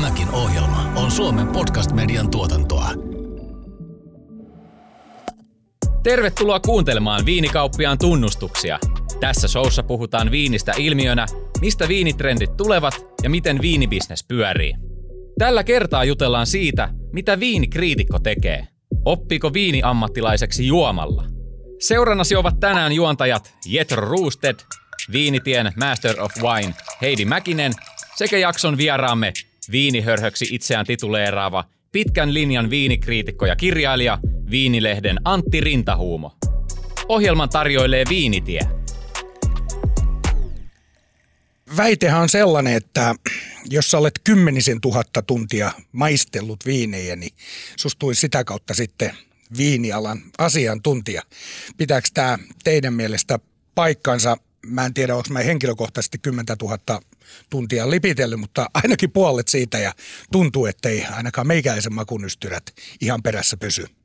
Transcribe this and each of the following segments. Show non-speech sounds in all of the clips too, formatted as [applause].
Tämäkin ohjelma on Suomen podcast-median tuotantoa. Tervetuloa kuuntelemaan Viinikauppiaan tunnustuksia. Tässä showssa puhutaan viinistä ilmiönä, mistä viinitrendit tulevat ja miten viinibisnes pyörii. Tällä kertaa jutellaan siitä, mitä viinikriitikko tekee. Oppiiko viiniammattilaiseksi juomalla? Seurannasi ovat tänään juontajat Jetro Roosted, Viinitien Master of Wine Heidi Mäkinen sekä jakson vieraamme viinihörhöksi itseään tituleeraava pitkän linjan viinikriitikko ja kirjailija Viinilehden Antti Rintahuumo. Ohjelman tarjoilee Viinitie. Väitehän on sellainen, että jos sä olet kymmenisen tuhatta tuntia maistellut viinejä, niin sustui sitä kautta sitten viinialan asiantuntija. Pitääkö tämä teidän mielestä paikkansa? Mä en tiedä, onko mä henkilökohtaisesti 10 000 tuntia lipitellyt, mutta ainakin puolet siitä ja tuntuu, ettei ainakaan meikäläisen makunystyrät ihan perässä pysy.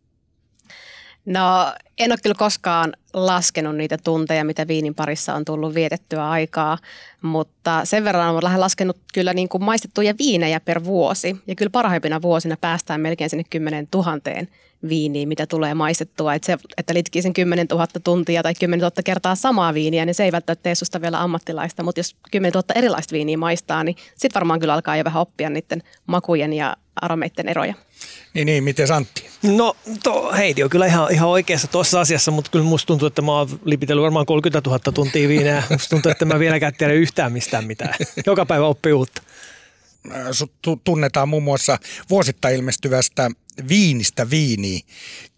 No en ole kyllä koskaan laskenut niitä tunteja, mitä viinin parissa on tullut vietettyä aikaa, mutta sen verran olen laskenut kyllä niin kuin maistettuja viinejä per vuosi. Ja kyllä parhaimpina vuosina päästään melkein sinne 10 tuhanteen viiniin, mitä tulee maistettua. Että, se, että litkii sen 10 000 tuntia tai 10 000 kertaa samaa viiniä, niin se ei välttämättä tee susta vielä ammattilaista. Mutta jos 10 000 erilaista viiniä maistaa, niin sitten varmaan kyllä alkaa jo vähän oppia niiden makujen ja aromeiden eroja. Niin, niin miten Antti? No to, Heidi on kyllä ihan, ihan oikeassa tuossa asiassa, mutta kyllä musta tuntuu, että mä oon lipitellyt varmaan 30 000 tuntia viinää. [laughs] Musta tuntuu, että mä vieläkään tiedä yhtään mistään mitään. Joka päivä oppii uutta. Sut tunnetaan muun muassa vuosittain ilmestyvästä Viinistä viini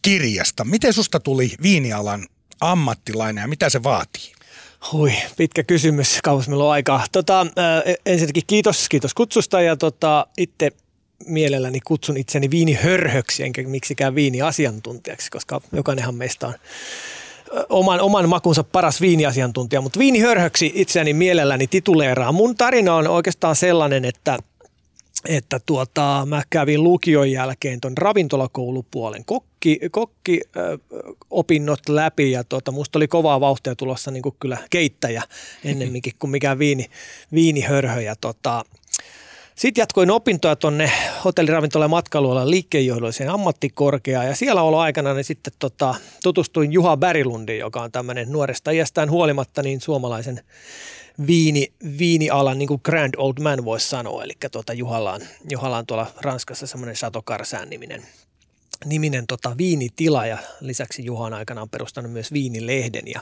kirjasta. Miten susta tuli viinialan ammattilainen ja mitä se vaatii? Hui, pitkä kysymys, kauas meillä on aikaa. Tota, ensinnäkin kiitos, kiitos kutsusta ja tota, itse mielelläni kutsun itseni viinihörhöksi enkä miksikään viiniasiantuntijaksi, koska jokainenhan meistä on oman, oman makunsa paras viiniasiantuntija, mutta viinihörhöksi itseäni mielelläni tituleeraa. Mun tarina on oikeastaan sellainen, että että tuota, mä kävin lukion jälkeen tuon ravintolakoulupuolen kokki, kokki ö, opinnot läpi ja tuota, musta oli kovaa vauhtia tulossa niin kuin kyllä keittäjä ennemminkin kuin mikään viini, viinihörhö. Ja tota, sitten jatkoin opintoja tuonne hotelliravintola- ja matkailualan liikkeenjohdolliseen ammattikorkeaan ja siellä olo aikana niin sitten tota, tutustuin Juha Bärilundiin, joka on tämmöinen nuoresta iästään huolimatta niin suomalaisen viini, viinialan niin kuin grand old man voisi sanoa. Eli tuota Juhalla, on, Juhalla on tuolla Ranskassa semmoinen Chateau Carsään niminen niminen tota, viinitila ja lisäksi Juhan aikana on perustanut myös viinilehden. Ja,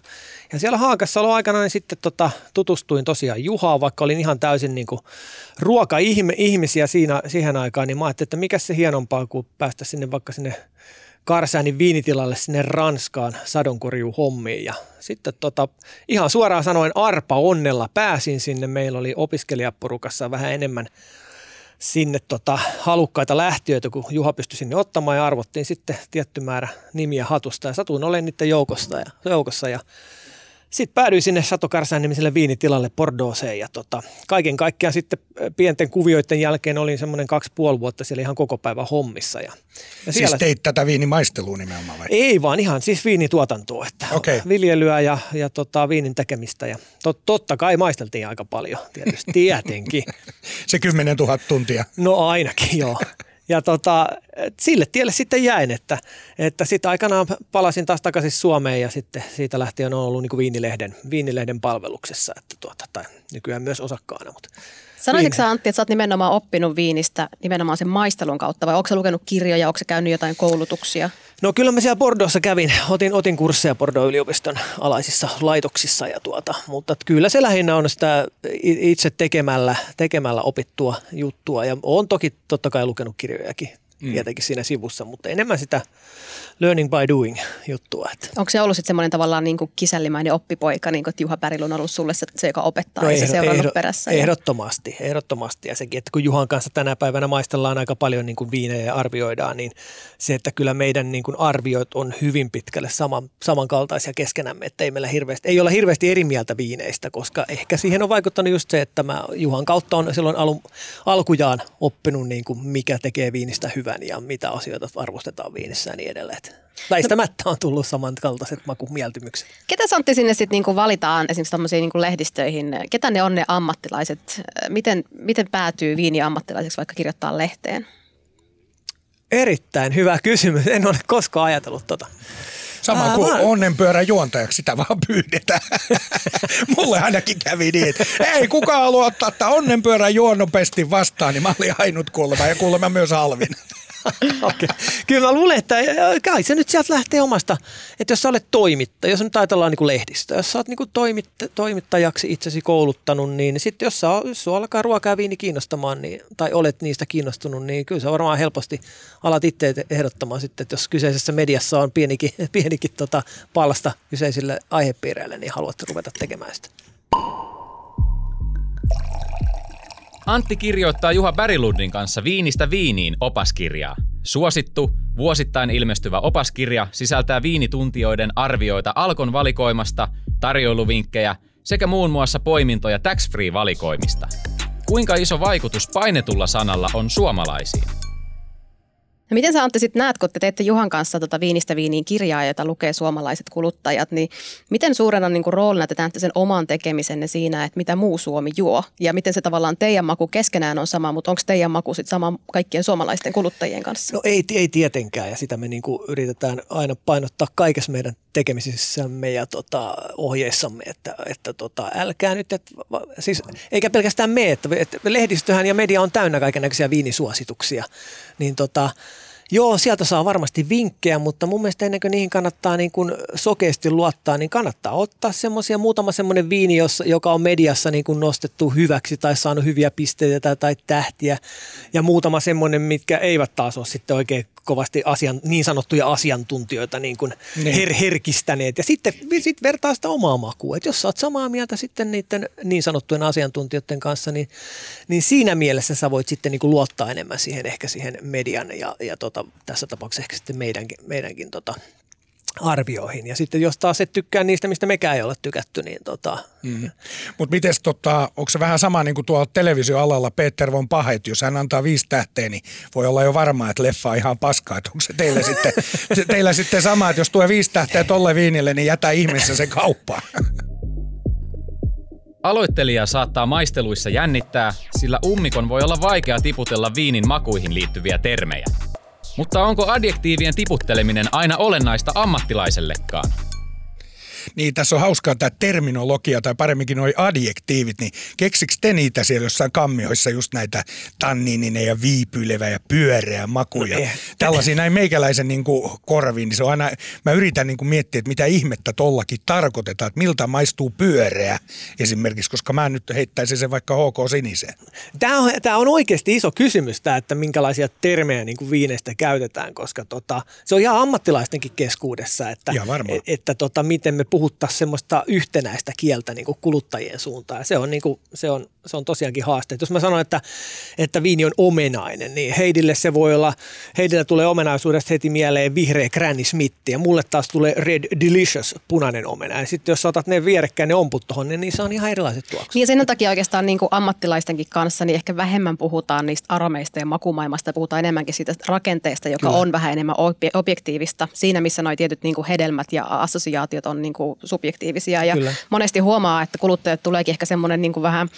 ja siellä Haakassa ollut aikana niin sitten tota, tutustuin tosiaan Juhaan, vaikka olin ihan täysin niin kuin ruoka-ihmisiä siinä, siihen aikaan, niin mä ajattelin, että mikä se hienompaa kuin päästä sinne vaikka sinne Karsäänin viinitilalle sinne Ranskaan sadonkorjuuhommiin ja sitten tota, ihan suoraan sanoen arpa onnella pääsin sinne. Meillä oli opiskelijaporukassa vähän enemmän sinne tota, halukkaita lähtiöitä, kun Juha pystyi sinne ottamaan ja arvottiin sitten tietty määrä nimiä hatusta. Ja satuin olen niiden joukossa ja, joukossa ja sitten päädyin sinne Satokarsään nimiselle viinitilalle Bordeauxeen ja tota, kaiken kaikkiaan sitten pienten kuvioiden jälkeen olin semmoinen kaksi puoli vuotta siellä ihan koko päivä hommissa. Ja, ja siis siellä... teit tätä viinimaistelua nimenomaan vai? Ei vaan ihan siis viinituotantoa, että okay. viljelyä ja, ja tota, viinin tekemistä ja tot, totta kai maisteltiin aika paljon tietysti, tietenkin. [laughs] Se 10 000 tuntia. No ainakin joo. Ja tota, sille tielle sitten jäin, että, että sitten aikanaan palasin taas takaisin Suomeen ja sitten siitä lähtien on ollut niin kuin viinilehden, viinilehden palveluksessa, että tuota, tai nykyään myös osakkaana. Mutta Sanoisitko sä Antti, että sä oot nimenomaan oppinut viinistä nimenomaan sen maistelun kautta vai onko sä lukenut kirjoja, onko sä käynyt jotain koulutuksia? No kyllä mä siellä Bordeauxssa kävin, otin, otin kursseja Bordeaux yliopiston alaisissa laitoksissa ja tuota, mutta kyllä se lähinnä on sitä itse tekemällä, tekemällä opittua juttua. Ja on toki totta kai lukenut kirjojakin mm. tietenkin siinä sivussa, mutta enemmän sitä learning by doing juttua. Että. Onko se ollut sitten semmoinen tavallaan niin kuin kisällimäinen oppipoika, niin kuin, että Juha Päril on ollut sulle se, se joka opettaa no ja se seurannut ehdot, perässä? Ehdottomasti, ja... ehdottomasti. Ja sekin, että kun Juhan kanssa tänä päivänä maistellaan aika paljon niin kuin viinejä ja arvioidaan, niin se, että kyllä meidän niin kuin arviot on hyvin pitkälle saman, samankaltaisia keskenämme, että ei meillä hirveästi, ei olla hirveästi eri mieltä viineistä, koska ehkä siihen on vaikuttanut just se, että mä Juhan kautta on silloin alun, alkujaan oppinut, niin kuin mikä tekee viinistä hyvän ja mitä asioita arvostetaan viinissä ja niin edelleen. Väistämättä on tullut samankaltaiset makumieltymykset. Ketä Santti sinne sitten niinku valitaan esimerkiksi tämmöisiin niinku lehdistöihin? Ketä ne on ne ammattilaiset? Miten, miten päätyy viini ammattilaiseksi vaikka kirjoittaa lehteen? Erittäin hyvä kysymys. En ole koskaan ajatellut tota. Sama kuin onnenpyörän juontajaksi sitä vaan pyydetään. [laughs] Mulle ainakin kävi niin, että ei kukaan halua ottaa että onnenpyörän juonnopesti vastaan, niin mä olin ainut kuulemma ja kuulemma myös Alvin. [laughs] okay. Kyllä mä luulen, että kai se nyt sieltä lähtee omasta, että jos sä olet toimittaja, jos nyt ajatellaan niin kuin lehdistä, jos sä oot niin kuin toimitt- toimittajaksi itsesi kouluttanut, niin sitten jos, sä, jos sua alkaa ruokaa ja viini kiinnostamaan, niin, tai olet niistä kiinnostunut, niin kyllä sä varmaan helposti alat itse ehdottamaan sitten, että jos kyseisessä mediassa on pienikin, pienikin tota palsta kyseisille aihepiireille, niin haluat ruveta tekemään sitä. Antti kirjoittaa Juha Bärilundin kanssa Viinistä viiniin opaskirjaa. Suosittu, vuosittain ilmestyvä opaskirja sisältää viinituntijoiden arvioita Alkon valikoimasta, tarjoiluvinkkejä sekä muun muassa poimintoja tax-free-valikoimista. Kuinka iso vaikutus painetulla sanalla on suomalaisiin? No miten sä Antti sitten näet, kun te teette Juhan kanssa tota Viinistä viiniin kirjaa, jota lukee suomalaiset kuluttajat, niin miten suurena niin roolina te näette sen oman tekemisenne siinä, että mitä muu Suomi juo? Ja miten se tavallaan teidän maku keskenään on sama, mutta onko teidän maku sitten sama kaikkien suomalaisten kuluttajien kanssa? No ei, ei tietenkään ja sitä me niin kuin yritetään aina painottaa kaikessa meidän tekemisissämme ja tota, ohjeissamme, että, että tota, älkää nyt, että, siis, eikä pelkästään me, että, että lehdistöhän ja media on täynnä kaikenlaisia viinisuosituksia, niin tota, Joo, sieltä saa varmasti vinkkejä, mutta mun mielestä ennen kuin niihin kannattaa niin kuin sokeasti luottaa, niin kannattaa ottaa semmoisia, muutama semmoinen viini, joka on mediassa niin kuin nostettu hyväksi tai saanut hyviä pisteitä tai, tai tähtiä. Ja muutama semmoinen, mitkä eivät taas ole sitten oikein kovasti asian, niin sanottuja asiantuntijoita niin kuin niin. Her, herkistäneet. Ja sitten sit vertaa sitä omaa makua. Että jos sä oot samaa mieltä sitten niiden niin sanottujen asiantuntijoiden kanssa, niin, niin siinä mielessä sä voit sitten niin kuin luottaa enemmän siihen ehkä siihen median ja, ja tota, tässä tapauksessa ehkä sitten meidänkin, meidänkin tota, arvioihin. Ja sitten jos taas et tykkää niistä, mistä mekään ei ole tykätty, niin tota... Mm. Mutta miten tota, onko se vähän sama niin kuin tuolla televisioalalla Peter von Pahet, jos hän antaa viisi tähteä, niin voi olla jo varma, että leffa on ihan paskaa. Onko se teillä [laughs] sitten, teillä sitten sama, että jos tulee viisi tähteä tolle viinille, niin jätä ihmeessä se kauppaan. [laughs] Aloittelija saattaa maisteluissa jännittää, sillä ummikon voi olla vaikea tiputella viinin makuihin liittyviä termejä. Mutta onko adjektiivien tiputteleminen aina olennaista ammattilaisellekaan? Niin, tässä on hauskaa tämä terminologia, tai paremminkin nuo adjektiivit, niin keksiks te niitä siellä jossain kammioissa, just näitä tannininen ja viipylevä ja pyöreä makuja? No. Tällaisia näin meikäläisen niin kuin korviin, niin se on aina, mä yritän niin kuin miettiä, että mitä ihmettä tollakin tarkoitetaan, että miltä maistuu pyöreä esimerkiksi, koska mä nyt heittäisin sen vaikka HK siniseen. Tämä on, tämä on oikeasti iso kysymys tämä, että minkälaisia termejä niin kuin viineistä käytetään, koska tota, se on ihan ammattilaistenkin keskuudessa, että, että, että tota, miten me puhuttaisiin semmoista yhtenäistä kieltä niin kuluttajien suuntaan. Se on, niin kuin, se on, se on tosiaankin haaste. Jos mä sanon, että, että viini on omenainen, niin Heidille se voi olla, Heidille tulee omenaisuudesta heti mieleen vihreä Granny Smith ja mulle taas tulee Red Delicious punainen omena. Ja sitten jos otat ne vierekkäin ne omput tuohon, niin niissä on ihan erilaiset tuokset. Niin ja sen takia oikeastaan niin kuin ammattilaistenkin kanssa niin ehkä vähemmän puhutaan niistä aromeista ja makumaailmasta ja puhutaan enemmänkin siitä rakenteesta, joka Kyllä. on vähän enemmän objektiivista. Siinä, missä nuo tietyt niin kuin hedelmät ja assosiaatiot on niin kuin subjektiivisia. Ja Kyllä. monesti huomaa, että kuluttajat tuleekin ehkä semmoinen niin kuin vähän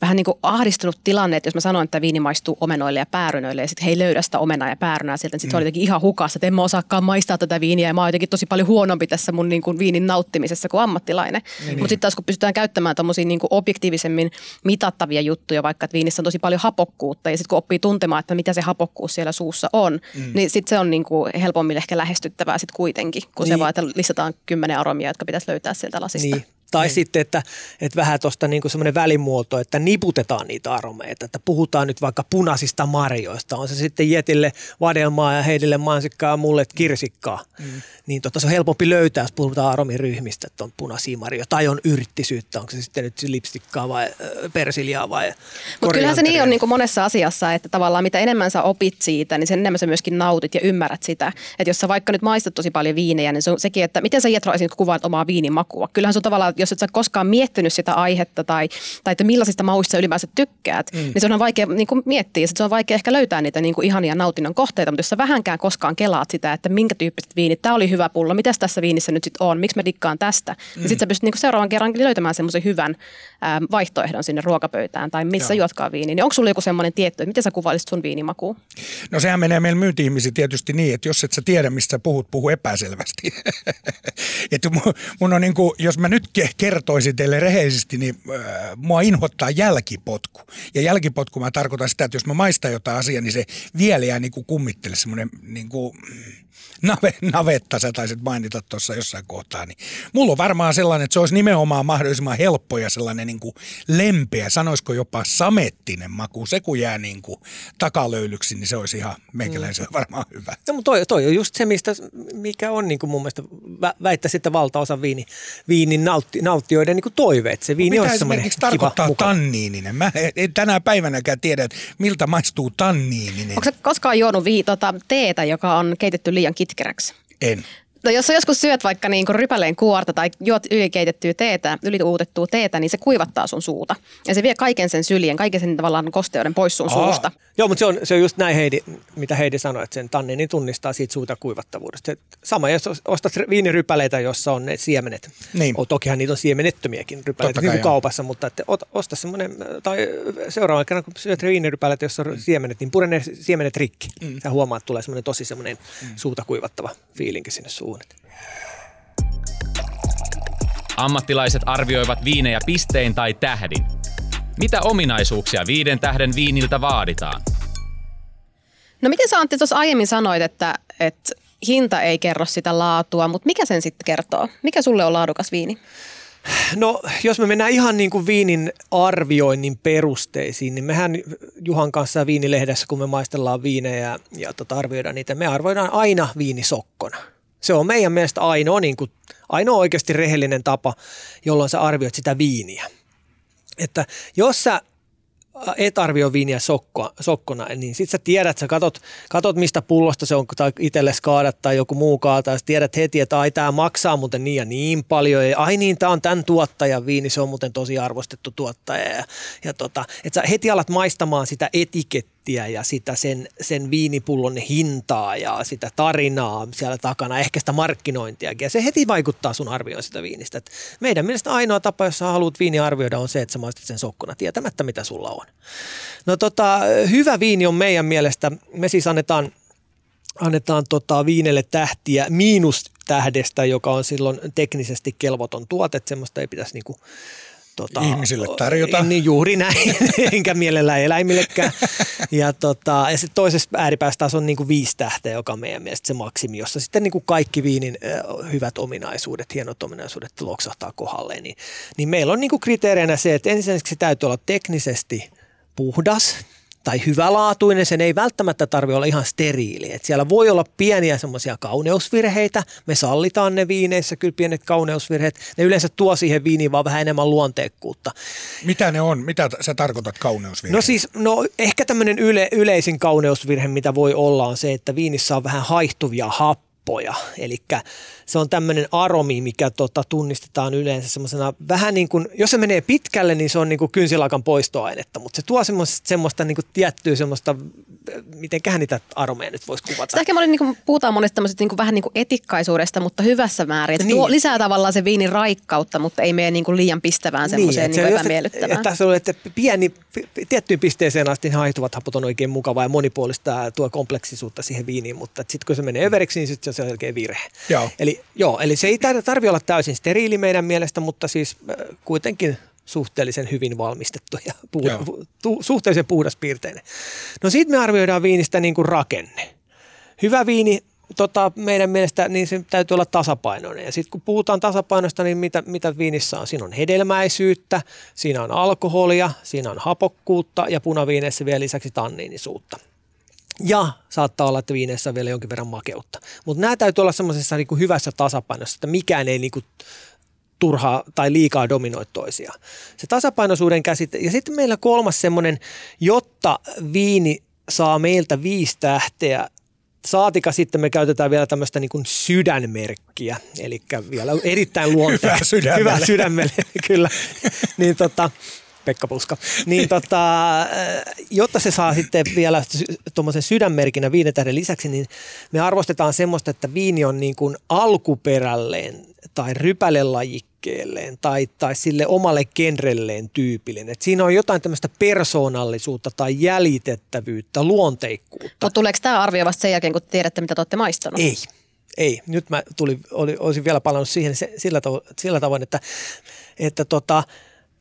vähän niin kuin ahdistunut tilanne, että jos mä sanon, että viini maistuu omenoille ja päärynöille ja sitten he ei löydä sitä omenaa ja päärynää sieltä, niin sitten mm. se on jotenkin ihan hukassa, että en mä osaakaan maistaa tätä viiniä ja mä oon jotenkin tosi paljon huonompi tässä mun niin kuin viinin nauttimisessa kuin ammattilainen. Niin, Mutta niin. sitten taas kun pystytään käyttämään tämmöisiä niin kuin objektiivisemmin mitattavia juttuja, vaikka että viinissä on tosi paljon hapokkuutta ja sitten kun oppii tuntemaan, että mitä se hapokkuus siellä suussa on, mm. niin sitten se on niin kuin helpommin ehkä lähestyttävää sitten kuitenkin, kun niin. se vaan, että lisätään kymmenen aromia, jotka pitäisi löytää sieltä lasista. Niin. Tai niin. sitten, että, että vähän tuosta niin semmoinen välimuoto, että niputetaan niitä aromeita, että puhutaan nyt vaikka punaisista marjoista, on se sitten Jetille vadelmaa ja Heidille mansikkaa ja mulle kirsikkaa. Mm. Niin totta se on helpompi löytää, jos puhutaan aromiryhmistä, että on punaisia marjoja tai on yrttisyyttä, onko se sitten nyt lipstikkaa vai persiljaa vai Mutta kyllähän se niin on niin kuin monessa asiassa, että tavallaan mitä enemmän sä opit siitä, niin sen enemmän sä myöskin nautit ja ymmärrät sitä. Että jos sä vaikka nyt maistat tosi paljon viinejä, niin se on sekin, että miten sä Jetro esimerkiksi kuvaat omaa viinimakua. Kyllähän se on tavallaan jos et sä koskaan miettinyt sitä aihetta tai, tai että millaisista mauista sä ylipäänsä tykkäät, mm. niin se on vaikea niin kuin miettiä. Ja se on vaikea ehkä löytää niitä niin kuin ihania nautinnon kohteita, mutta jos sä vähänkään koskaan kelaat sitä, että minkä tyyppiset viinit, tämä oli hyvä pullo, mitäs tässä viinissä nyt sitten on, miksi mä dikkaan tästä, niin mm. niin sitten sä pystyt niin kuin seuraavan kerran löytämään semmoisen hyvän ää, vaihtoehdon sinne ruokapöytään tai missä Joo. juotkaa viini. Niin onko sulla joku semmoinen tietty, että miten sä kuvailisit sun viinimakuun? No sehän menee meillä myynti tietysti niin, että jos et sä tiedä, mistä sä puhut, puhu epäselvästi. [laughs] että mun, mun on niin kuin, jos mä nyt kertoisin teille rehellisesti, niin äh, mua inhottaa jälkipotku. Ja jälkipotku mä tarkoitan sitä, että jos mä maistan jotain asiaa, niin se vielä jää niin kuin kummittele semmoinen niin kuin, nave, navetta sä taisit mainita tuossa jossain kohtaa, niin mulla on varmaan sellainen, että se olisi nimenomaan mahdollisimman helppo ja sellainen niin kuin lempeä, sanoisiko jopa samettinen maku. Se kun jää niin kuin takalöylyksi, niin se olisi ihan meikäläisen mm. varmaan hyvä. No, mutta toi, toi on just se, mistä, mikä on niin kuin mun mielestä väittäisi, että valtaosa viini, viinin nautti, nauttijoiden niin kuin toiveet. Se viini on esimerkiksi tarkoittaa kiva tanniininen? Mä en tänä päivänäkään tiedä, että miltä maistuu tanniininen. Onko koskaan juonut vi, tota, teetä, joka on keitetty liian kitkeräksi? En. No jos sä joskus syöt vaikka niin kuin rypäleen kuorta tai juot ylikeitettyä teetä, ylituutettua teetä, niin se kuivattaa sun suuta. Ja se vie kaiken sen syljen, kaiken sen tavallaan kosteuden pois sun Aa. suusta. Joo, mutta se on, se on just näin Heidi, mitä Heidi sanoi, että sen tannini tunnistaa siitä suuta kuivattavuudesta. Se, sama, jos ostat viinirypäleitä, jossa on ne siemenet. Niin. O, tokihan niitä on siemenettömiäkin rypäleitä niin kaupassa, mutta että osta semmoinen, tai seuraavan kerran kun syöt viinirypäleitä, jossa on mm. siemenet, niin pure ne siemenet rikki. Mm. Sä huomaat, että tulee semmoinen tosi semmoinen mm. suuta kuivattava fiilinki sinne suuhun suunnat. Ammattilaiset arvioivat viinejä pistein tai tähdin. Mitä ominaisuuksia viiden tähden viiniltä vaaditaan? No miten sä Antti tuossa aiemmin sanoit, että, että hinta ei kerro sitä laatua, mutta mikä sen sitten kertoo? Mikä sulle on laadukas viini? No jos me mennään ihan niin kuin viinin arvioinnin perusteisiin, niin mehän Juhan kanssa viinilehdessä, kun me maistellaan viinejä ja tota arvioidaan niitä, me arvioidaan aina viinisokkona. Se on meidän mielestä ainoa, niin kuin, ainoa oikeasti rehellinen tapa, jolloin sä arvioit sitä viiniä. Että jos sä et arvioi viiniä sokkoa, sokkona, niin sit sä tiedät, sä katot, katot mistä pullosta se on, tai itselle kaadat tai joku muu kaataa, ja tiedät heti, että ai tämä maksaa muuten niin ja niin paljon, ja ai niin, tämä on tämän tuottajan viini, se on muuten tosi arvostettu tuottaja, ja, ja tota, että sä heti alat maistamaan sitä etikettiä, settiä ja sitä sen, sen viinipullon hintaa ja sitä tarinaa siellä takana, ehkä sitä markkinointiakin. Ja se heti vaikuttaa sun arvioon sitä viinistä. Et meidän mielestä ainoa tapa, jos sä haluat viini arvioida, on se, että sä maistat sen sokkona tietämättä, mitä sulla on. No tota, hyvä viini on meidän mielestä, me siis annetaan annetaan tota viinelle tähtiä miinus tähdestä, joka on silloin teknisesti kelvoton tuote, semmoista ei pitäisi niinku Tota, Ihmisille tarjota. Niin juuri näin, [laughs] enkä mielellään eläimillekään. Ja, tota, ja sitten toisessa ääripäässä taas on niin kuin viisi tähteä, joka on meidän mielestä se maksimi, jossa sitten niin kuin kaikki viinin hyvät ominaisuudet, hienot ominaisuudet loksahtaa kohdalleen. Niin, niin meillä on niin kuin kriteereinä se, että ensinnäkin se täytyy olla teknisesti puhdas, tai hyvälaatuinen, sen ei välttämättä tarvitse olla ihan steriili. Et siellä voi olla pieniä semmoisia kauneusvirheitä, me sallitaan ne viineissä, kyllä pienet kauneusvirheet, ne yleensä tuo siihen viiniin vaan vähän enemmän luonteekkuutta. Mitä ne on? Mitä sä tarkoitat kauneusvirhe? No siis, no ehkä tämmöinen yle, yleisin kauneusvirhe, mitä voi olla, on se, että viinissä on vähän haihtuvia happoja happoja. Eli se on tämmöinen aromi, mikä tota, tunnistetaan yleensä semmoisena vähän niin kuin, jos se menee pitkälle, niin se on niin kuin kynsilakan poistoainetta, mutta se tuo semmoista, semmoista niin kuin tiettyä semmoista, mitenköhän niitä aromeja nyt voisi kuvata. Sitä ehkä mä olin, niin kuin, puhutaan monesta tämmöisestä niin kuin, vähän niin kuin etikkaisuudesta, mutta hyvässä määrin. Että niin. tuo lisää tavallaan se viinin raikkautta, mutta ei mene niin kuin liian pistävään semmoiseen niin, niin se epämiellyttävään. Että, että, että, pieni, tiettyyn pisteeseen asti haihtuvat hapot on oikein mukavaa ja monipuolista tuo kompleksisuutta siihen viiniin, mutta sitten kun se menee överiksi, niin sitten se on selkeä virhe. Joo. Eli, joo, eli se ei tarvitse olla täysin steriili meidän mielestä, mutta siis äh, kuitenkin suhteellisen hyvin valmistettu ja puhda, tu, suhteellisen puhdaspiirteinen. No sitten me arvioidaan viinistä niin kuin rakenne. Hyvä viini tota, meidän mielestä niin se täytyy olla tasapainoinen. Ja sitten kun puhutaan tasapainosta, niin mitä, mitä viinissä on? Siinä on hedelmäisyyttä, siinä on alkoholia, siinä on hapokkuutta ja punaviineissä vielä lisäksi tanniinisuutta. Ja saattaa olla, että viineissä on vielä jonkin verran makeutta. Mutta nämä täytyy olla semmoisessa niin hyvässä tasapainossa, että mikään ei niin kuin turhaa tai liikaa dominoi toisiaan. Se tasapainoisuuden käsite. Ja sitten meillä kolmas semmoinen, jotta viini saa meiltä viisi tähteä, Saatika sitten me käytetään vielä tämmöistä niin sydänmerkkiä, eli vielä erittäin luonteja. Hyvä sydämelle. Hyvä sydämelle, [laughs] kyllä. niin tota, Pekka Puska. Niin tota, jotta se saa sitten vielä tuommoisen sydänmerkinä viinetähden lisäksi, niin me arvostetaan semmoista, että viini on niin kuin alkuperälleen tai rypälelajikkeelleen tai, tai sille omalle genrelleen tyypillinen. Et siinä on jotain tämmöistä persoonallisuutta tai jäljitettävyyttä, luonteikkuutta. Mutta tuleeko tämä arvio vasta sen jälkeen, kun tiedätte, mitä te olette maistanut? Ei. Ei, nyt mä tuli, oli, olisin vielä palannut siihen se, sillä, tavo, sillä tavoin, että, että tota,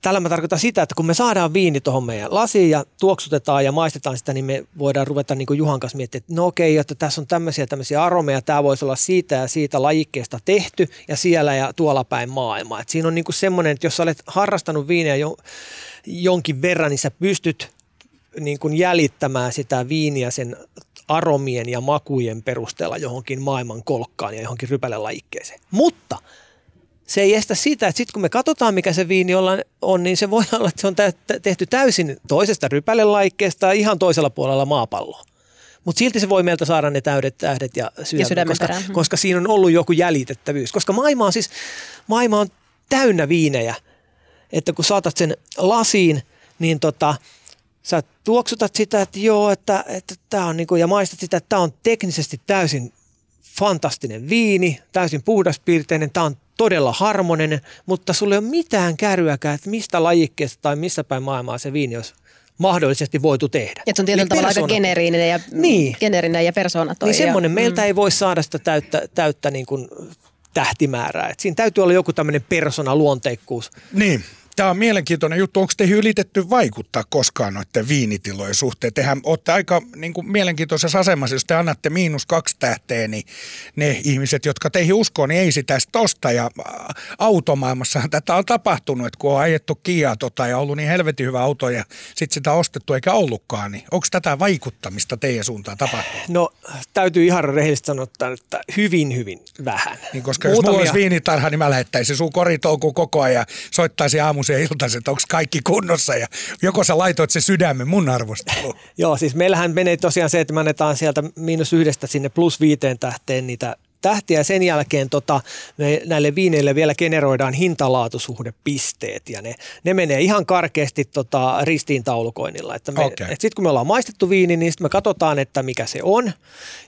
Tällä mä tarkoitan sitä, että kun me saadaan viini tuohon meidän lasiin ja tuoksutetaan ja maistetaan sitä, niin me voidaan ruveta niin kuin Juhan kanssa miettimään, että no okei, että tässä on tämmöisiä tämmöisiä aromeja, tämä voisi olla siitä ja siitä lajikkeesta tehty ja siellä ja tuolla päin maailmaa. Et siinä on niin kuin semmoinen, että jos sä olet harrastanut viiniä jo, jonkin verran, niin sä pystyt niin kuin jäljittämään sitä viiniä sen aromien ja makujen perusteella johonkin maailman kolkkaan ja johonkin rypälelajikkeeseen. Mutta – se ei estä sitä, että sitten kun me katsotaan, mikä se viini on, niin se voi [laughs] olla, että se on tehty täysin toisesta rypälelaikkeesta ihan toisella puolella maapalloa. Mutta silti se voi meiltä saada ne täydet tähdet ja sydämet, ja koska, mm. koska siinä on ollut joku jäljitettävyys. Koska maailma on siis, maailma on täynnä viinejä, että kun saatat sen lasiin, niin tota, sä tuoksutat sitä, että joo, että, että tämä on niinku, ja maistat sitä, että tämä on teknisesti täysin fantastinen viini, täysin puhdaspiirteinen, tämä on todella harmoninen, mutta sulle ei ole mitään kärryäkään, että mistä lajikkeesta tai missä päin maailmaa se viini olisi mahdollisesti voitu tehdä. Että se on tietyllä niin tavalla aika geneerinen ja, niin. geneerinen ja persoonatoi. Niin semmoinen, meiltä mm. ei voi saada sitä täyttä, täyttä niin kuin tähtimäärää. Et siinä täytyy olla joku tämmöinen persona luonteikkuus. Niin. Tämä on mielenkiintoinen juttu. Onko teihin ylitetty vaikuttaa koskaan noiden viinitilojen suhteen? Tehän olette aika niin kuin, mielenkiintoisessa asemassa, jos te annatte miinus kaksi tähteä, niin ne ihmiset, jotka teihin uskoo, niin ei sitä tosta. Ja automaailmassahan tätä on tapahtunut, että kun on ajettu Kia tota ja ollut niin helvetin hyvä auto ja sitten sitä ostettu eikä ollutkaan, niin onko tätä vaikuttamista teidän suuntaan tapahtunut? No täytyy ihan rehellisesti sanoa, että hyvin, hyvin vähän. Niin, koska Muutamia... jos mulla olisi viinitarha, niin mä lähettäisin sun koritoukuun koko ajan ja soittaisin aamu aamuisen iltaisin, että onko kaikki kunnossa ja joko sä laitoit se sydämen mun arvosteluun. [laughs] Joo, siis meillähän menee tosiaan se, että me annetaan sieltä miinus yhdestä sinne plus viiteen tähteen niitä tähtiä. Sen jälkeen tota, me näille viineille vielä generoidaan hintalaatusuhdepisteet ja ne, ne menee ihan karkeasti tota, ristiintaulukoinnilla. Että me, okay. et Sitten kun me ollaan maistettu viini, niin me katsotaan, että mikä se on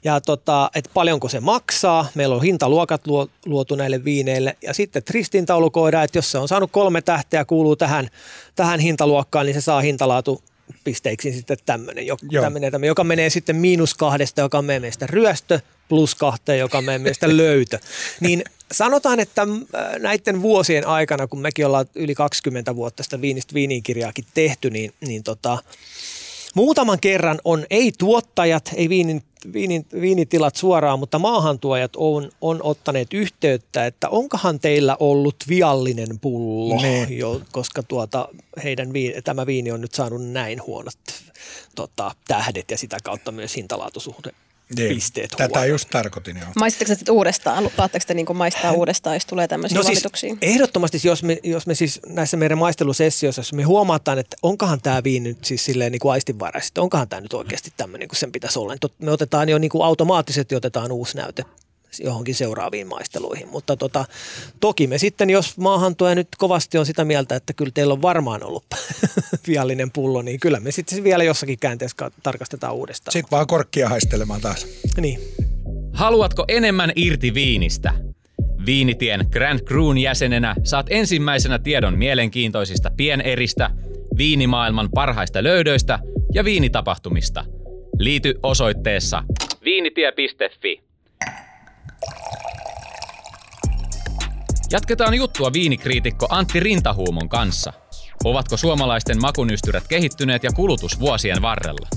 ja tota, että paljonko se maksaa. Meillä on hintaluokat luo, luotu näille viineille ja sitten ristiintaulukoidaan, että jos se on saanut kolme tähteä kuuluu tähän, tähän hintaluokkaan, niin se saa hintalaatu pisteiksi sitten tämmöinen, joka, tämmöinen, joka menee sitten miinus kahdesta, joka on meidän mielestä ryöstö, plus kahteen, joka meidän mielestä löytö. Niin sanotaan, että äh, näiden vuosien aikana, kun mekin ollaan yli 20 vuotta sitä viinistä viininkirjaakin tehty, niin, niin tota, muutaman kerran on ei tuottajat, ei viinin, viinin, viinitilat suoraan, mutta maahantuojat on, on ottaneet yhteyttä, että onkohan teillä ollut viallinen pullo, jo, koska tuota, heidän viini, tämä viini on nyt saanut näin huonot tota, tähdet ja sitä kautta myös hintalaatusuhde niin, pisteet Tätä huono. just tarkoitin jo. Maistatteko sitten uudestaan? Lupaatteko te niin maistaa uudestaan, jos tulee tämmöisiä no siis, ehdottomasti, jos me, jos me siis näissä meidän maistelusessioissa, jos me huomataan, että onkohan tämä viini nyt siis silleen niin kuin aistinvaraisesti, onkohan tämä nyt oikeasti tämmöinen kuin sen pitäisi olla. Niin me otetaan jo niin kuin automaattisesti otetaan uusi näyte johonkin seuraaviin maisteluihin. Mutta tota, toki me sitten, jos maahantuoja nyt kovasti on sitä mieltä, että kyllä teillä on varmaan ollut [laughs] viallinen pullo, niin kyllä me sitten vielä jossakin käänteessä tarkastetaan uudestaan. Sitten vaan korkkia haistelemaan taas. Niin. Haluatko enemmän irti viinistä? Viinitien Grand Cruun jäsenenä saat ensimmäisenä tiedon mielenkiintoisista pieneristä, viinimaailman parhaista löydöistä ja viinitapahtumista. Liity osoitteessa viinitie.fi. Jatketaan juttua viinikriitikko Antti Rintahuumon kanssa. Ovatko suomalaisten makunystyrät kehittyneet ja kulutus vuosien varrella?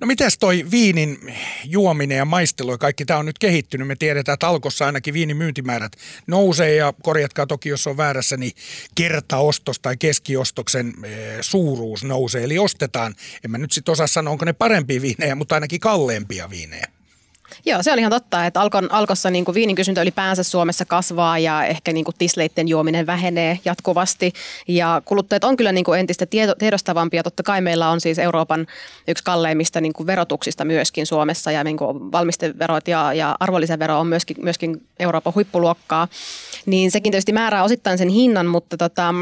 No mitäs toi viinin juominen ja maistelu ja kaikki tämä on nyt kehittynyt. Me tiedetään, että alkossa ainakin viinin myyntimäärät nousee ja korjatkaa toki, jos on väärässä, niin kertaostos tai keskiostoksen eh, suuruus nousee. Eli ostetaan, en mä nyt sitten osaa sanoa, onko ne parempia viinejä, mutta ainakin kalleempia viinejä. Joo, se on ihan totta, että Alkon, Alkossa niin kuin viinin kysyntä ylipäänsä Suomessa kasvaa ja ehkä niin kuin tisleitten juominen vähenee jatkuvasti. Ja kuluttajat on kyllä niin kuin entistä tieto, tiedostavampia. Totta kai meillä on siis Euroopan yksi kalleimmista niin kuin verotuksista myöskin Suomessa ja niin kuin valmisteverot ja, ja arvonlisävero on myöskin, myöskin Euroopan huippuluokkaa. Niin sekin tietysti määrää osittain sen hinnan, mutta tota,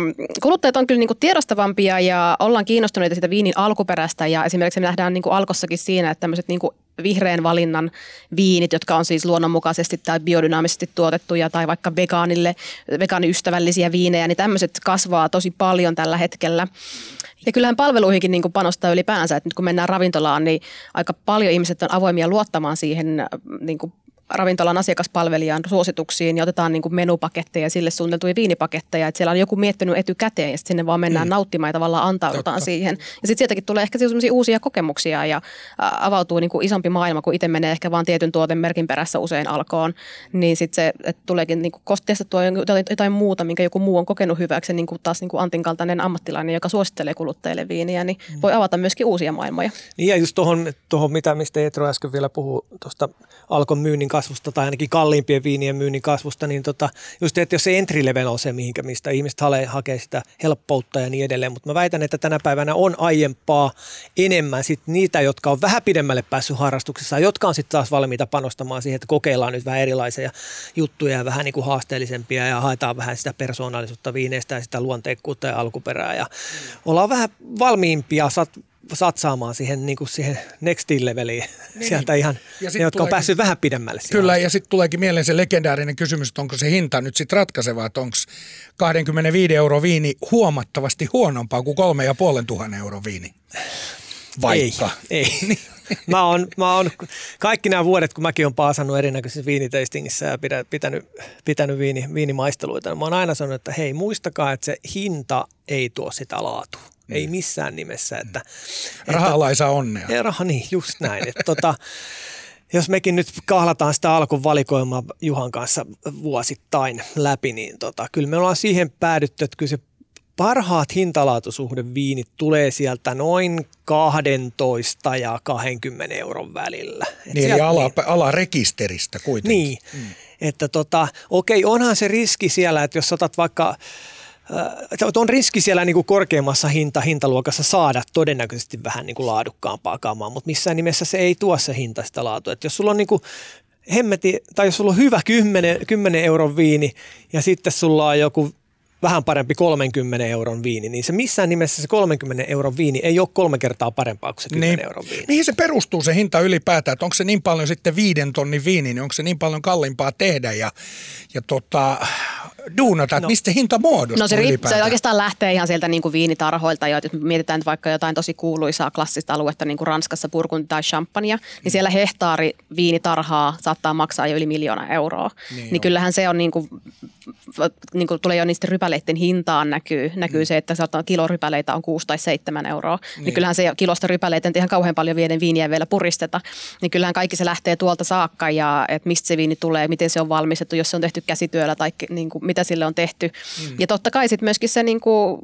kuluttajat on kyllä niin kuin tiedostavampia ja ollaan kiinnostuneita siitä viinin alkuperästä ja esimerkiksi me nähdään niin kuin Alkossakin siinä, että tämmöiset niin kuin vihreän valinnan viinit, jotka on siis luonnonmukaisesti tai biodynaamisesti tuotettuja tai vaikka vegaanille, vegaaniystävällisiä viinejä, niin tämmöiset kasvaa tosi paljon tällä hetkellä. Ja kyllähän palveluihinkin niin kuin panostaa ylipäänsä, että nyt kun mennään ravintolaan, niin aika paljon ihmiset on avoimia luottamaan siihen niin kuin ravintolan asiakaspalvelijan suosituksiin ja otetaan niin kuin menupaketteja sille suunniteltuja viinipaketteja, että siellä on joku miettinyt etykäteen ja sinne vaan mennään mm. nauttimaan ja tavallaan antaudutaan Totta. siihen. Ja sitten sieltäkin tulee ehkä sellaisia uusia kokemuksia ja avautuu niin kuin isompi maailma, kun itse menee ehkä vaan tietyn tuoten merkin perässä usein alkoon, niin sitten se että tuleekin niin kuin testattua jotain muuta, minkä joku muu on kokenut hyväksi, niin kuin taas niin kuin Antin kaltainen ammattilainen, joka suosittelee kuluttajille viiniä, niin mm. voi avata myöskin uusia maailmoja. Niin ja just tuohon, tuohon mitä, mistä Etro äsken vielä puhui, tuosta Alkon myynnin kasvusta tai ainakin kalliimpien viinien myynnin kasvusta, niin tota, just että jos se entry level on se, mihinkä, mistä ihmiset hale, hakee sitä helppoutta ja niin edelleen, mutta mä väitän, että tänä päivänä on aiempaa enemmän sit niitä, jotka on vähän pidemmälle päässyt harrastuksessa, jotka on sitten taas valmiita panostamaan siihen, että kokeillaan nyt vähän erilaisia juttuja ja vähän niin kuin haasteellisempia ja haetaan vähän sitä persoonallisuutta viineistä ja sitä luonteikkuutta ja alkuperää. Ja ollaan vähän valmiimpia satsaamaan siihen, niin kuin siihen next leveliin niin. sieltä ihan, ja ne, jotka on päässyt vähän pidemmälle. Kyllä, asti. ja sitten tuleekin mieleen se legendaarinen kysymys, että onko se hinta nyt sitten ratkaiseva, että onko 25 euro viini huomattavasti huonompaa kuin 3,5 euro viini? Vaikka. Ei, ei. [laughs] mä oon, mä oon, kaikki nämä vuodet, kun mäkin olen paasannut erinäköisissä viiniteistingissä ja pitänyt, pitänyt viini, viinimaisteluita, niin mä oon aina sanonut, että hei muistakaa, että se hinta ei tuo sitä laatua. Mm. Ei missään nimessä. Että, Rahalla ei saa onnea. Ja raha, niin, just näin. Että, tota, jos mekin nyt kahlataan sitä alkun valikoimaa Juhan kanssa vuosittain läpi, niin tota, kyllä me ollaan siihen päädytty, että kyllä se parhaat hintalaatusuhde viinit tulee sieltä noin 12 ja 20 euron välillä. Et niin, eli ala, niin, alarekisteristä kuitenkin. Niin, mm. että tota, okei, onhan se riski siellä, että jos otat vaikka on riski siellä niin kuin korkeammassa hinta, hintaluokassa saada todennäköisesti vähän niin kuin laadukkaampaa kamaa, mutta missään nimessä se ei tuo se hinta sitä laatua. Et jos sulla on niin kuin hemmeti, tai jos sulla on hyvä 10, 10 euron viini ja sitten sulla on joku vähän parempi 30 euron viini, niin se missään nimessä se 30 euron viini ei ole kolme kertaa parempaa kuin se 10 niin. euron viini. Mihin se perustuu se hinta ylipäätään, että onko se niin paljon sitten viiden tonnin viini, niin onko se niin paljon kalliimpaa tehdä ja, ja tota, duunata, no. mistä hinta muodostuu No se, riipp- se oikeastaan lähtee ihan sieltä niin kuin viinitarhoilta, jo, jos mietitään että vaikka jotain tosi kuuluisaa klassista aluetta, niin kuin Ranskassa Burgund tai Champagne, niin siellä hehtaari viinitarhaa saattaa maksaa jo yli miljoona euroa. Niin, niin kyllähän se on niin kuin, niin kuin tulee jo niistä rypäleiden hintaan näkyy, näkyy mm. se, että saattaa kilorypäleitä on 6 tai 7 euroa. Niin. niin kyllähän se kilosta rypäleitä ihan kauhean paljon vieden viiniä vielä puristeta. Niin kyllähän kaikki se lähtee tuolta saakka ja että mistä se viini tulee, miten se on valmistettu, jos se on tehty käsityöllä tai niin kuin, mitä sille on tehty. Mm. Ja totta kai sitten myöskin se niin kuin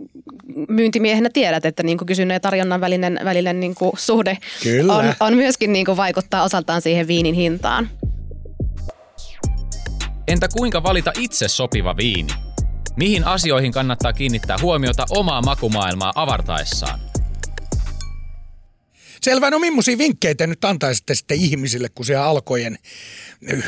myyntimiehenä tiedät, että niin kuin kysynnän ja tarjonnan välinen, välinen niin kuin suhde Kyllä. On, on myöskin niin kuin vaikuttaa osaltaan siihen viinin hintaan. Entä kuinka valita itse sopiva viini? Mihin asioihin kannattaa kiinnittää huomiota omaa makumaailmaa avartaessaan? Selvä, no millaisia vinkkejä te nyt antaisitte sitten ihmisille, kun siellä alkojen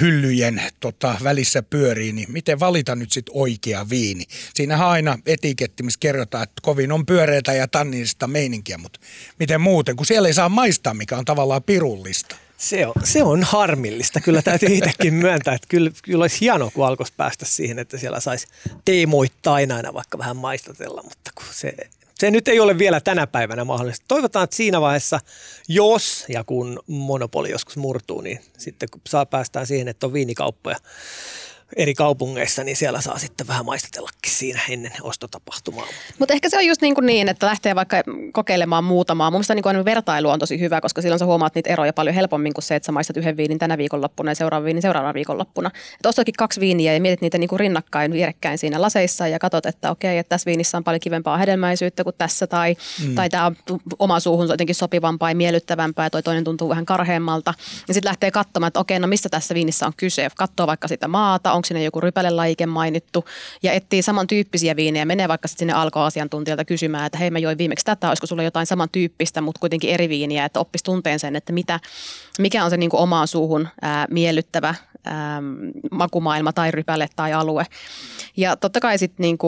hyllyjen tota, välissä pyörii, niin miten valita nyt sitten oikea viini? Siinähän aina etiketti, missä kerrotaan, että kovin on pyöreitä ja tannista meininkiä, mutta miten muuten, kun siellä ei saa maistaa, mikä on tavallaan pirullista. Se on, se on harmillista. Kyllä täytyy itsekin myöntää, että kyllä, kyllä olisi hienoa, kun alkoisi päästä siihen, että siellä saisi teemoittain aina vaikka vähän maistatella, mutta kun se se nyt ei ole vielä tänä päivänä mahdollista. Toivotaan, että siinä vaiheessa, jos ja kun monopoli joskus murtuu, niin sitten kun saa päästään siihen, että on viinikauppoja eri kaupungeissa, niin siellä saa sitten vähän maistatellakin siinä ennen ostotapahtumaa. Mutta ehkä se on just niin, kuin niin, että lähtee vaikka kokeilemaan muutamaa. Mun mielestä niin kuin vertailu on tosi hyvä, koska silloin sä huomaat niitä eroja paljon helpommin kuin se, että sä maistat yhden viinin tänä viikonloppuna ja seuraavan viinin seuraavana viikonloppuna. Että ostatkin kaksi viiniä ja mietit niitä niin kuin rinnakkain vierekkäin siinä laseissa ja katsot, että okei, että tässä viinissä on paljon kivempaa hedelmäisyyttä kuin tässä tai, mm. tai tämä on oma suuhun jotenkin sopivampaa ja miellyttävämpää ja toi toinen tuntuu vähän karheammalta. Ja sitten lähtee katsomaan, että okei, no mistä tässä viinissä on kyse. Katsoo vaikka sitä maata, onko sinne joku rypälelaike mainittu ja etsii samantyyppisiä viinejä. Menee vaikka sinne alkoasiantuntijalta kysymään, että hei mä join viimeksi tätä, olisiko sulla jotain samantyyppistä, mutta kuitenkin eri viiniä, että oppisi tunteen sen, että mitä, mikä on se niin kuin omaan suuhun ää, miellyttävä ää, makumaailma tai rypäle tai alue. Ja totta kai sitten niin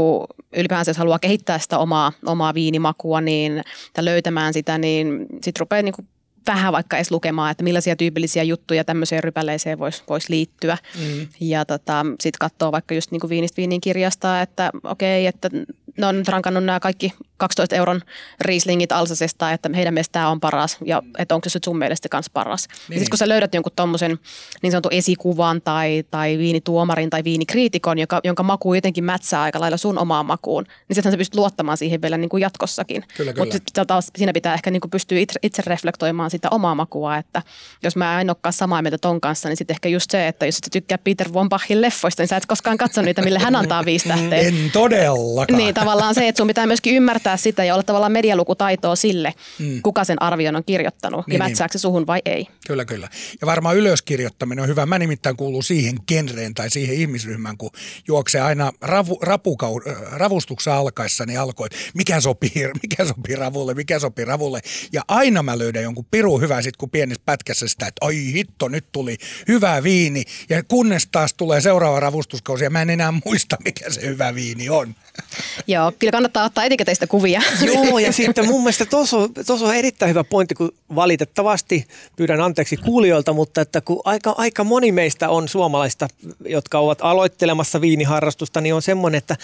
ylipäänsä, jos haluaa kehittää sitä omaa, omaa viinimakua niin, tai löytämään sitä, niin sitten rupeaa niin kuin vähän vaikka edes lukemaan, että millaisia tyypillisiä juttuja tämmöiseen rypäleeseen voisi vois liittyä. Mm. Ja tota, sitten katsoo vaikka just niin kuin viinistä viinin kirjasta, että okei, että ne on nyt rankannut nämä kaikki 12 euron Rieslingit Alsasesta, että heidän mielestä tämä on paras ja että onko se sun mielestä myös paras. Niin. sitten kun sä löydät jonkun tuommoisen niin sanotun esikuvan tai, tai viinituomarin tai viinikriitikon, joka, jonka maku jotenkin mätsää aika lailla sun omaan makuun, niin sitten sä pystyt luottamaan siihen vielä niin kuin jatkossakin. Mutta taas siinä pitää ehkä niin kuin pystyä itse, itse reflektoimaan sitä omaa makua, että jos mä en olekaan samaa mieltä ton kanssa, niin sitten ehkä just se, että jos sä tykkää Peter von Bachin leffoista, niin sä et koskaan katso niitä, mille hän antaa viisi tähteä. En todellakaan. Niin tavallaan se, että sun pitää myöskin ymmärtää sitä ja olla tavallaan medialukutaitoa sille, mm. kuka sen arvion on kirjoittanut niin, ja mätsääkö se suhun vai ei. Kyllä, kyllä. Ja varmaan ylöskirjoittaminen on hyvä. Mä nimittäin kuuluu siihen genreen tai siihen ihmisryhmään, kun juoksee aina ravu, rapukau, ravustuksen alkaessa, niin alkoi, että mikä sopii, [laughs] mikä sopii ravulle, mikä sopii ravulle. Ja aina mä löydän jonkun piru hyvä sit, kun pienessä pätkässä sitä, että ai hitto, nyt tuli hyvä viini. Ja kunnes taas tulee seuraava ravustuskausi ja mä en enää muista, [laughs] mikä se hyvä viini on. [laughs] Joo, kyllä kannattaa ottaa etiketeistä kuvia. Joo, ja [laughs] sitten mun mielestä tuossa on, on erittäin hyvä pointti, kun valitettavasti pyydän anteeksi kuulijoilta, mutta että kun aika, aika moni meistä on suomalaista, jotka ovat aloittelemassa viiniharrastusta, niin on semmoinen, että,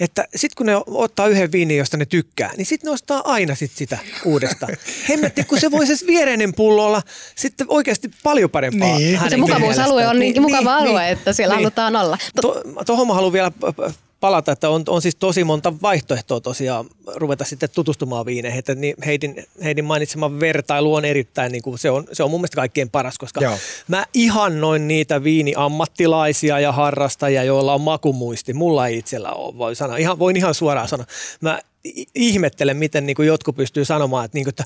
että sitten kun ne ottaa yhden viinin, josta ne tykkää, niin sitten ne ostaa aina sit sitä uudestaan. [laughs] Hemmetti, kun se voisi viereinen pullo olla sitten oikeasti paljon parempaa. Niin. Se mukavuusalue on niin, niin mukava niin, alue, niin, että siellä niin. halutaan olla. Tuohon mä haluan vielä palata, että on, on siis tosi monta vaihtoehtoa tosiaan ruveta sitten tutustumaan viineihin. Että niin Heidin, Heidin mainitsema vertailu on erittäin, niin kuin, se, on, se on mun mielestä kaikkein paras, koska Joo. mä ihannoin niitä viiniammattilaisia ja harrastajia, joilla on makumuisti. Mulla ei itsellä ole, voi sanoa. Ihan, voin ihan suoraan sanoa. Mä ihmettelen, miten niin kuin jotkut pystyy sanomaan, että, niin kuin, että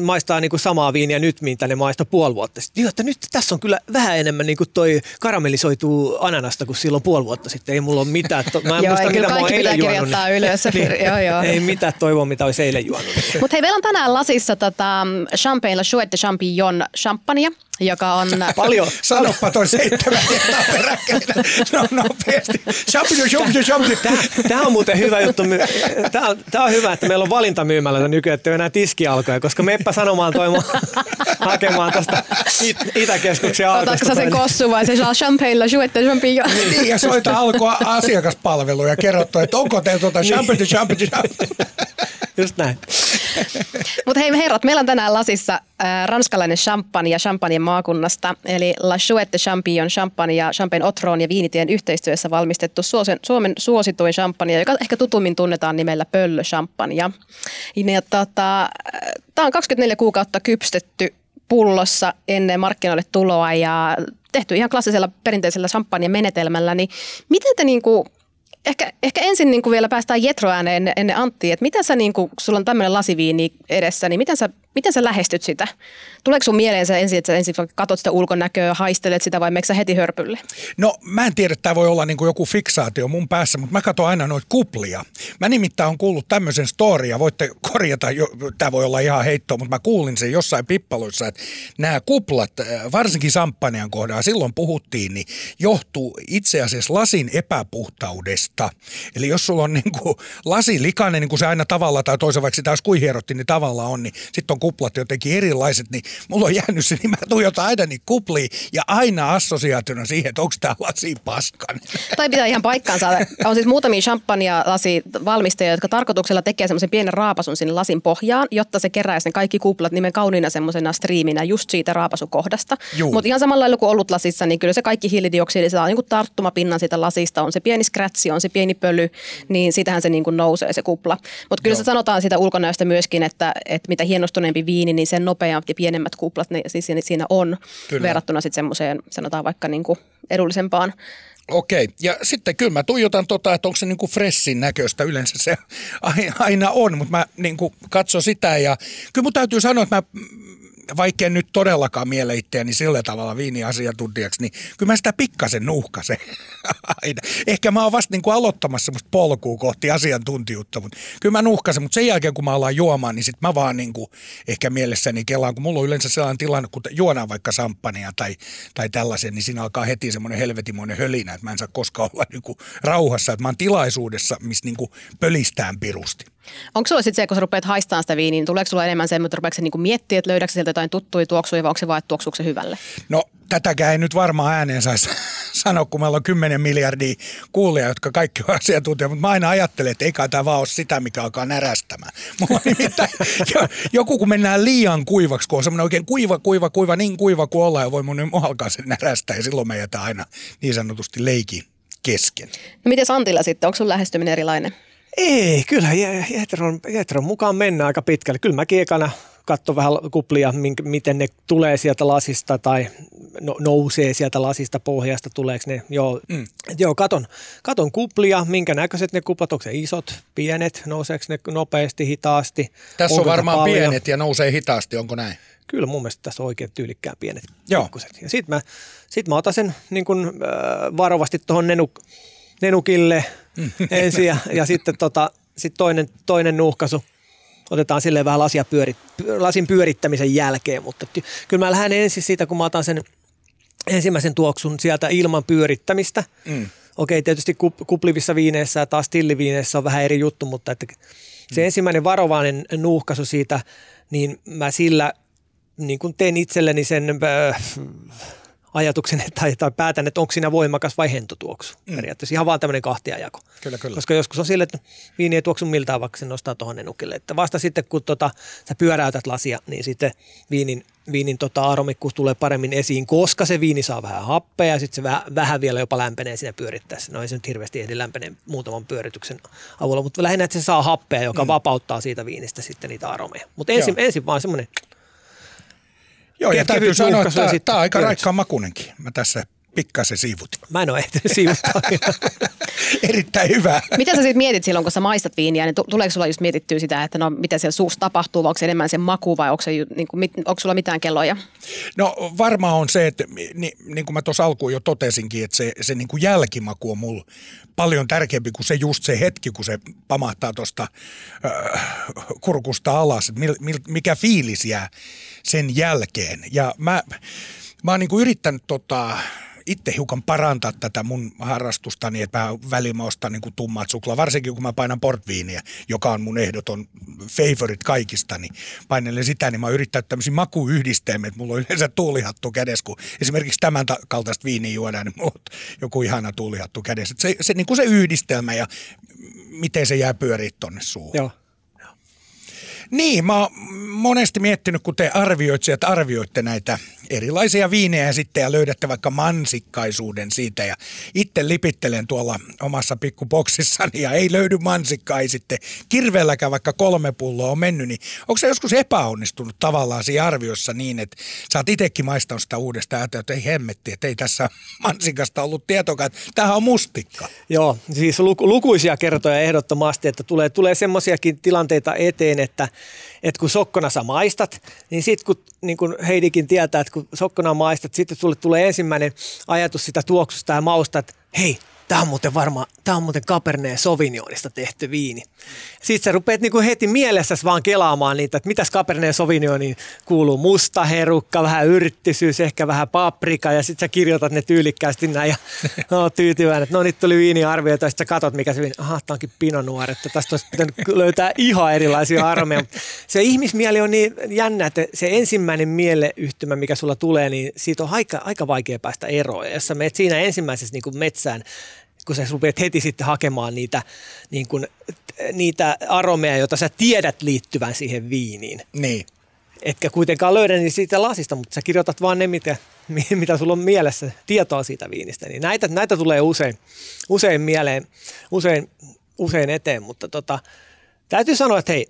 maistaa niin kuin samaa viiniä nyt, mitä ne maistaa puoli vuotta sitten. Joo, että nyt tässä on kyllä vähän enemmän niin kuin toi karamellisoituu ananasta kuin silloin puoli vuotta sitten. Ei mulla ole mitään. To- mä en [laughs] joo, muista, mitä mä oon eilen juonut. ylös. [laughs] niin, joo, joo. Ei mitään toivoa, mitä olisi eilen juonut. Mutta hei, meillä on tänään lasissa tota, Champagne La Chouette Champignon champagne joka on... Paljon. Sanoppa toi [laughs] seitsemän peräkkäin. No nopeasti. Champignon. Tämä on muuten hyvä juttu. Tämä on, tämä on hyvä, että meillä on valintamyymälä nykyään, että enää tiskialkoja, koska meppä sanomaan toimo [laughs] hakemaan tuosta It- Itäkeskuksen alkosta. Otatko sä sen kossu vai se champagne la jouette champignon? Niin, ja soita alkoa asiakaspalvelu ja kerrottu, että onko teillä tuota champagne, champagne, champagne. Just näin. Mutta hei herrat, meillä on tänään lasissa äh, ranskalainen champagne ja champagne maakunnasta, eli La Chouette Champignon champagne ja Champagne Otron ja Viinitien yhteistyössä valmistettu Suomen, Suomen suosituin champagne, joka ehkä tutummin tunnetaan nimellä Pöllö champagne. Ja, tota, Tämä on 24 kuukautta kypstetty pullossa ennen markkinoille tuloa ja tehty ihan klassisella perinteisellä champagne-menetelmällä, niin miten te niin kuin ehkä, ehkä ensin niin kuin vielä päästään Jetro ääneen ennen, Anttia, että miten sä, niin kuin, sulla on tämmöinen lasiviini edessä, niin miten sä, miten sä lähestyt sitä? Tuleeko sun mieleen se ensin, että sä ensin katsot sitä ulkonäköä, haistelet sitä vai meneekö sä heti hörpylle? No mä en tiedä, että tämä voi olla niin kuin joku fiksaatio mun päässä, mutta mä katson aina noita kuplia. Mä nimittäin on kuullut tämmöisen storia, voitte korjata, tämä voi olla ihan heittoa, mutta mä kuulin sen jossain pippaluissa, että nämä kuplat, äh, varsinkin samppanian kohdalla, silloin puhuttiin, niin johtuu itse asiassa lasin epäpuhtaudesta. Eli jos sulla on niin kuin lasi likainen, niin kuin se aina tavalla tai toisen vaikka sitä kuin hierotti, niin tavalla on, niin sitten on kuplat jotenkin erilaiset, niin mulla on jäänyt se, niin mä tuijotan aina niin kupliin ja aina assosiaationa siihen, että onko tämä lasi paskan. Tai pitää ihan paikkaansa. On siis muutamia champagne lasi valmistajia, jotka tarkoituksella tekee semmoisen pienen raapasun sinne lasin pohjaan, jotta se keräisi ne kaikki kuplat nimen kauniina semmoisena striiminä just siitä raapasukohdasta. Mutta ihan samalla lailla kuin ollut lasissa, niin kyllä se kaikki hiilidioksidi saa niin tarttumapinnan siitä lasista. On se pieni skrätsi, on se pieni pöly, niin sitähän se niin kuin nousee se kupla. Mutta kyllä Joo. se sanotaan sitä ulkonäöstä myöskin, että, että mitä hienostuneempi viini, niin sen nopeammat ja pienemmät kuplat ne, siis siinä on kyllä. verrattuna sitten semmoiseen, sanotaan vaikka niin kuin edullisempaan Okei, ja sitten kyllä mä tuijotan tota, että onko se niinku fressin näköistä. Yleensä se [laughs] aina on, mutta mä niinku katson sitä ja kyllä mun täytyy sanoa, että mä vaikka nyt todellakaan miele itseäni sillä tavalla viiniasiantuntijaksi, niin kyllä mä sitä pikkasen nuhkasen [laughs] aina. Ehkä mä oon vasta niin kuin aloittamassa semmoista polkua kohti asiantuntijuutta, mutta kyllä mä nuhkasen, mutta sen jälkeen kun mä alan juomaan, niin sitten mä vaan niin kuin ehkä mielessäni kelaan, kun mulla on yleensä sellainen tilanne, kun juonaan vaikka samppania tai, tai tällaisen, niin siinä alkaa heti semmoinen helvetimoinen hölinä, että mä en saa koskaan olla niin kuin rauhassa, että mä oon tilaisuudessa, missä niin kuin pölistään pirusti. Onko sulla sitten se, kun sä rupeat haistamaan sitä viiniä, niin tuleeko sulla enemmän se, että rupeatko niinku miettiä, että löydätkö sieltä jotain tuttuja tuoksuja vai onko se vaan, että se hyvälle? No tätäkään ei nyt varmaan ääneen saisi [laughs] sanoa, kun meillä on 10 miljardia kuulia, jotka kaikki on asiantuntija, mutta mä aina ajattelen, että eikä tämä vaan ole sitä, mikä alkaa närästämään. [laughs] Mulla nimittäin, joku kun mennään liian kuivaksi, kun on semmoinen oikein kuiva, kuiva, kuiva, niin kuiva kuin ollaan, ja voi mun alkaa sen närästä, ja silloin me jätään aina niin sanotusti leiki kesken. No miten Santilla sitten, onko sun lähestyminen erilainen? Ei, kyllä Jetron, Jetron mukaan mennään aika pitkälle. Kyllä mäkin ekana katson vähän kuplia, miten ne tulee sieltä lasista tai no, nousee sieltä lasista pohjasta, tuleeko ne. Joo, mm. joo katon, katon kuplia, minkä näköiset ne kuplat, onko se isot, pienet, nouseeko ne nopeasti, hitaasti. Tässä on varmaan paljon? pienet ja nousee hitaasti, onko näin? Kyllä mun mielestä tässä on oikein tyylikkään pienet Joo. Ja sitten mä, sit mä otan sen niin kun, äh, varovasti tuohon nenuk, nenukille – ensin ja, ja sitten tota, sit toinen, toinen nuuhkaisu otetaan silleen vähän lasia pyörit, lasin pyörittämisen jälkeen, mutta ty, kyllä mä lähden ensin siitä, kun mä otan sen ensimmäisen tuoksun sieltä ilman pyörittämistä. Mm. Okei, tietysti kuplivissa viineissä ja taas tilliviineissä on vähän eri juttu, mutta että se mm. ensimmäinen varovainen nuuhkaisu siitä, niin mä sillä niin kun teen itselleni sen äh, ajatuksen [laughs] tai, tai päätän, että onko siinä voimakas vai hentotuoksu. Mm. Periaatteessa ihan vaan tämmöinen kahtiajako. Kyllä, kyllä. Koska joskus on sille, että viini ei tuoksu miltään, vaikka se nostaa tuohon nenukille. Että vasta sitten, kun tota, sä pyöräytät lasia, niin sitten viinin, viinin tota, aromikkuus tulee paremmin esiin, koska se viini saa vähän happea ja sitten se vähän, vähän vielä jopa lämpenee siinä pyörittäessä. No ei se nyt hirveästi ehdi lämpenee muutaman pyörityksen avulla, mutta lähinnä, että se saa happea, joka mm. vapauttaa siitä viinistä sitten niitä aromeja. Mutta ensin, ensin vaan semmoinen Joo, ja täytyy sanoa, että tämä on aika raikkaan makunenkin. Mä tässä pikkasen siivutin. Mä en ole ehtinyt siivuttaa. [laughs] [laughs] Erittäin hyvä. Mitä sä sitten mietit silloin, kun sä maistat viiniä, niin tuleeko sulla just mietittyä sitä, että no mitä siellä suussa tapahtuu, vai onko se enemmän sen maku vai onko, se, niin kuin, onko sulla mitään kelloja? No varmaan on se, että niin, niin kuin mä tuossa alkuun jo totesinkin, että se, se niin kuin jälkimaku on mulla paljon tärkeämpi kuin se just se hetki, kun se pamahtaa tuosta äh, kurkusta alas, että mil, mil, mikä fiilis jää sen jälkeen. Ja mä, mä oon niin kuin yrittänyt tota, itse hiukan parantaa tätä mun harrastustani, että mä välillä ostan niin kuin tummat suklaa, varsinkin kun mä painan portviiniä, joka on mun ehdoton favorite kaikista, niin painelen sitä, niin mä yrittänyt tämmöisiä makuyhdistelmiä, että mulla on yleensä tuulihattu kädessä, kun esimerkiksi tämän kaltaista viiniä juodaan, niin mulla on joku ihana tuulihattu kädessä. se, se, niin kuin se yhdistelmä ja miten se jää pyöriä tonne suuhun. Joo. Niin, mä oon monesti miettinyt, kun te arvioitsijat arvioitte näitä erilaisia viinejä sitten ja löydätte vaikka mansikkaisuuden siitä ja itse lipittelen tuolla omassa pikkuboksissani ja ei löydy mansikkaa ei sitten kirveelläkään vaikka kolme pulloa on mennyt, niin onko se joskus epäonnistunut tavallaan siinä arviossa niin, että sä oot itsekin maistanut sitä uudestaan ja että ei hemmetti, että ei tässä mansikasta ollut tietokaan, että tämähän on mustikka. Joo, siis lukuisia kertoja ehdottomasti, että tulee, tulee semmoisiakin tilanteita eteen, että että kun sokkona sä maistat, niin sitten kun niin kun Heidikin tietää, että kun sokkona maistat, sitten sulle tulee ensimmäinen ajatus sitä tuoksusta ja mausta, että hei, tämä on muuten varmaan, tämä on muuten Cabernet Sauvignonista tehty viini. Sitten sä rupeat niinku heti mielessäsi vaan kelaamaan niitä, että mitäs Cabernet Sauvignoniin kuuluu musta herukka, vähän yrttisyys, ehkä vähän paprika ja sitten sä kirjoitat ne tyylikkäästi näin ja [laughs] no, tyytyväinen, että no nyt tuli viiniarvio ja sitten sä katot mikä se viini, aha, tämä onkin Pinot Noir, että tästä olisi pitänyt löytää ihan erilaisia aromeja. [laughs] Se ihmismieli on niin jännä, että se ensimmäinen mieleyhtymä, mikä sulla tulee, niin siitä on aika, aika vaikea päästä eroon. Ja jos sä menet siinä ensimmäisessä niin kuin metsään, kun sä rupeat heti sitten hakemaan niitä, niin kuin, niitä aromeja, joita sä tiedät liittyvän siihen viiniin. Niin. Etkä kuitenkaan löydä niin siitä lasista, mutta sä kirjoitat vaan ne, mitä, mitä sulla on mielessä, tietoa siitä viinistä. Niin näitä, näitä tulee usein, usein mieleen, usein, usein eteen, mutta tota, täytyy sanoa, että hei,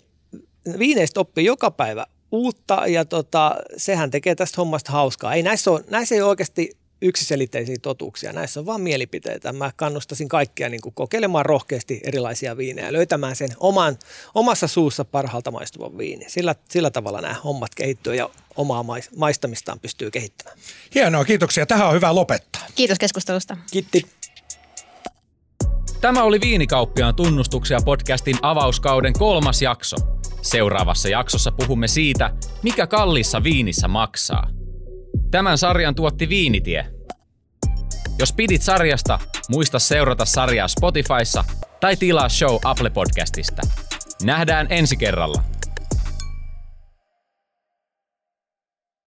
viineistä oppii joka päivä uutta ja tota, sehän tekee tästä hommasta hauskaa. Ei näissä, ole, näissä ei ole oikeasti yksiselitteisiä totuuksia. Näissä on vain mielipiteitä. Mä kannustasin kaikkia niin kuin kokeilemaan rohkeasti erilaisia viinejä, löytämään sen oman, omassa suussa parhaalta maistuvan viini. Sillä, sillä tavalla nämä hommat kehittyy ja omaa maistamistaan pystyy kehittämään. Hienoa, kiitoksia. Tähän on hyvä lopettaa. Kiitos keskustelusta. Kiitti. Tämä oli Viinikauppiaan tunnustuksia podcastin avauskauden kolmas jakso. Seuraavassa jaksossa puhumme siitä, mikä kallissa viinissä maksaa. Tämän sarjan tuotti Viinitie. Jos pidit sarjasta, muista seurata sarjaa Spotifyssa tai tilaa show Apple Podcastista. Nähdään ensi kerralla.